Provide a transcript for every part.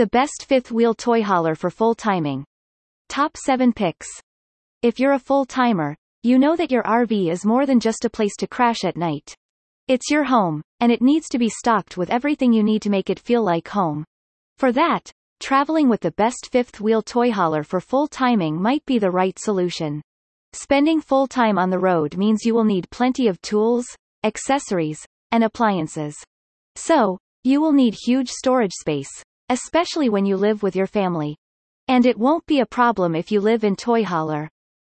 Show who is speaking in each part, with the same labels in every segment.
Speaker 1: The best fifth wheel toy hauler for full timing. Top 7 picks. If you're a full timer, you know that your RV is more than just a place to crash at night. It's your home, and it needs to be stocked with everything you need to make it feel like home. For that, traveling with the best fifth wheel toy hauler for full timing might be the right solution. Spending full time on the road means you will need plenty of tools, accessories, and appliances. So, you will need huge storage space, especially when you live with your family. And it won't be a problem if you live in toy hauler.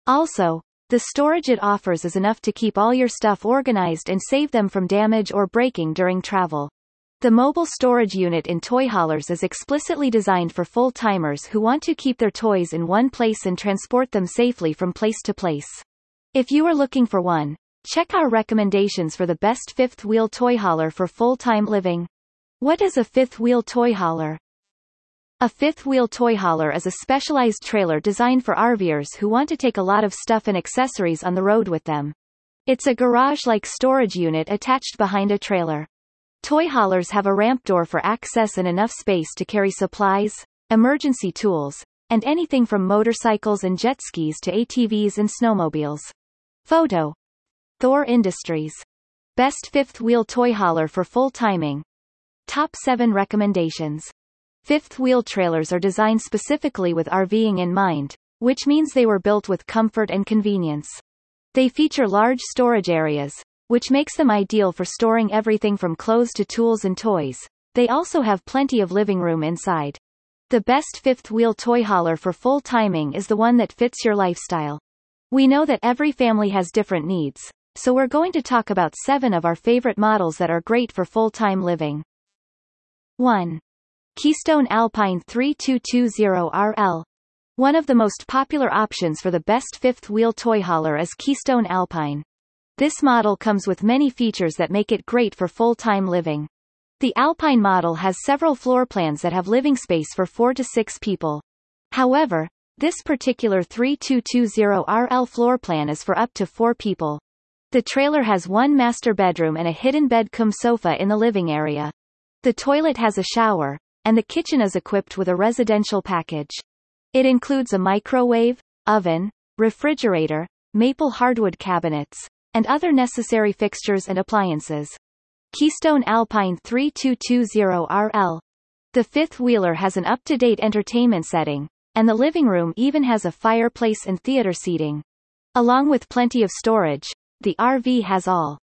Speaker 1: Also, the storage it offers is enough to keep all your stuff organized and save them from damage or breaking during travel. The mobile storage unit in toy haulers is explicitly designed for full-timers who want to keep their toys in one place and transport them safely from place to place. If you are looking for one, check our recommendations for the best fifth-wheel toy hauler for full-time living. What is a fifth-wheel toy hauler? A fifth-wheel toy hauler is a specialized trailer designed for RVers who want to take a lot of stuff and accessories on the road with them. It's a garage-like storage unit attached behind a trailer. Toy haulers have a ramp door for access and enough space to carry supplies, emergency tools, and anything from motorcycles and jet skis to ATVs and snowmobiles. Photo. Thor Industries. Best fifth-wheel toy hauler for full timing. Top 7 recommendations. Fifth wheel trailers are designed specifically with RVing in mind, which means they were built with comfort and convenience. They feature large storage areas, which makes them ideal for storing everything from clothes to tools and toys. They also have plenty of living room inside. The best fifth wheel toy hauler for full timing is the one that fits your lifestyle. We know that every family has different needs, so we're going to talk about seven of our favorite models that are great for full-time living. 1. Keystone Alpine 3220RL. One of the most popular options for the best fifth-wheel toy hauler is Keystone Alpine. This model comes with many features that make it great for full-time living. The Alpine model has several floor plans that have living space for 4 to 6 people. However, this particular 3220RL floor plan is for up to 4 people. The trailer has one master bedroom and a hidden bed cum sofa in the living area. The toilet has a shower, and the kitchen is equipped with a residential package. It includes a microwave, oven, refrigerator, maple hardwood cabinets, and other necessary fixtures and appliances. Keystone Alpine 3220RL. The fifth wheeler has an up-to-date entertainment setting, and the living room even has a fireplace and theater seating. Along with plenty of storage, the RV has all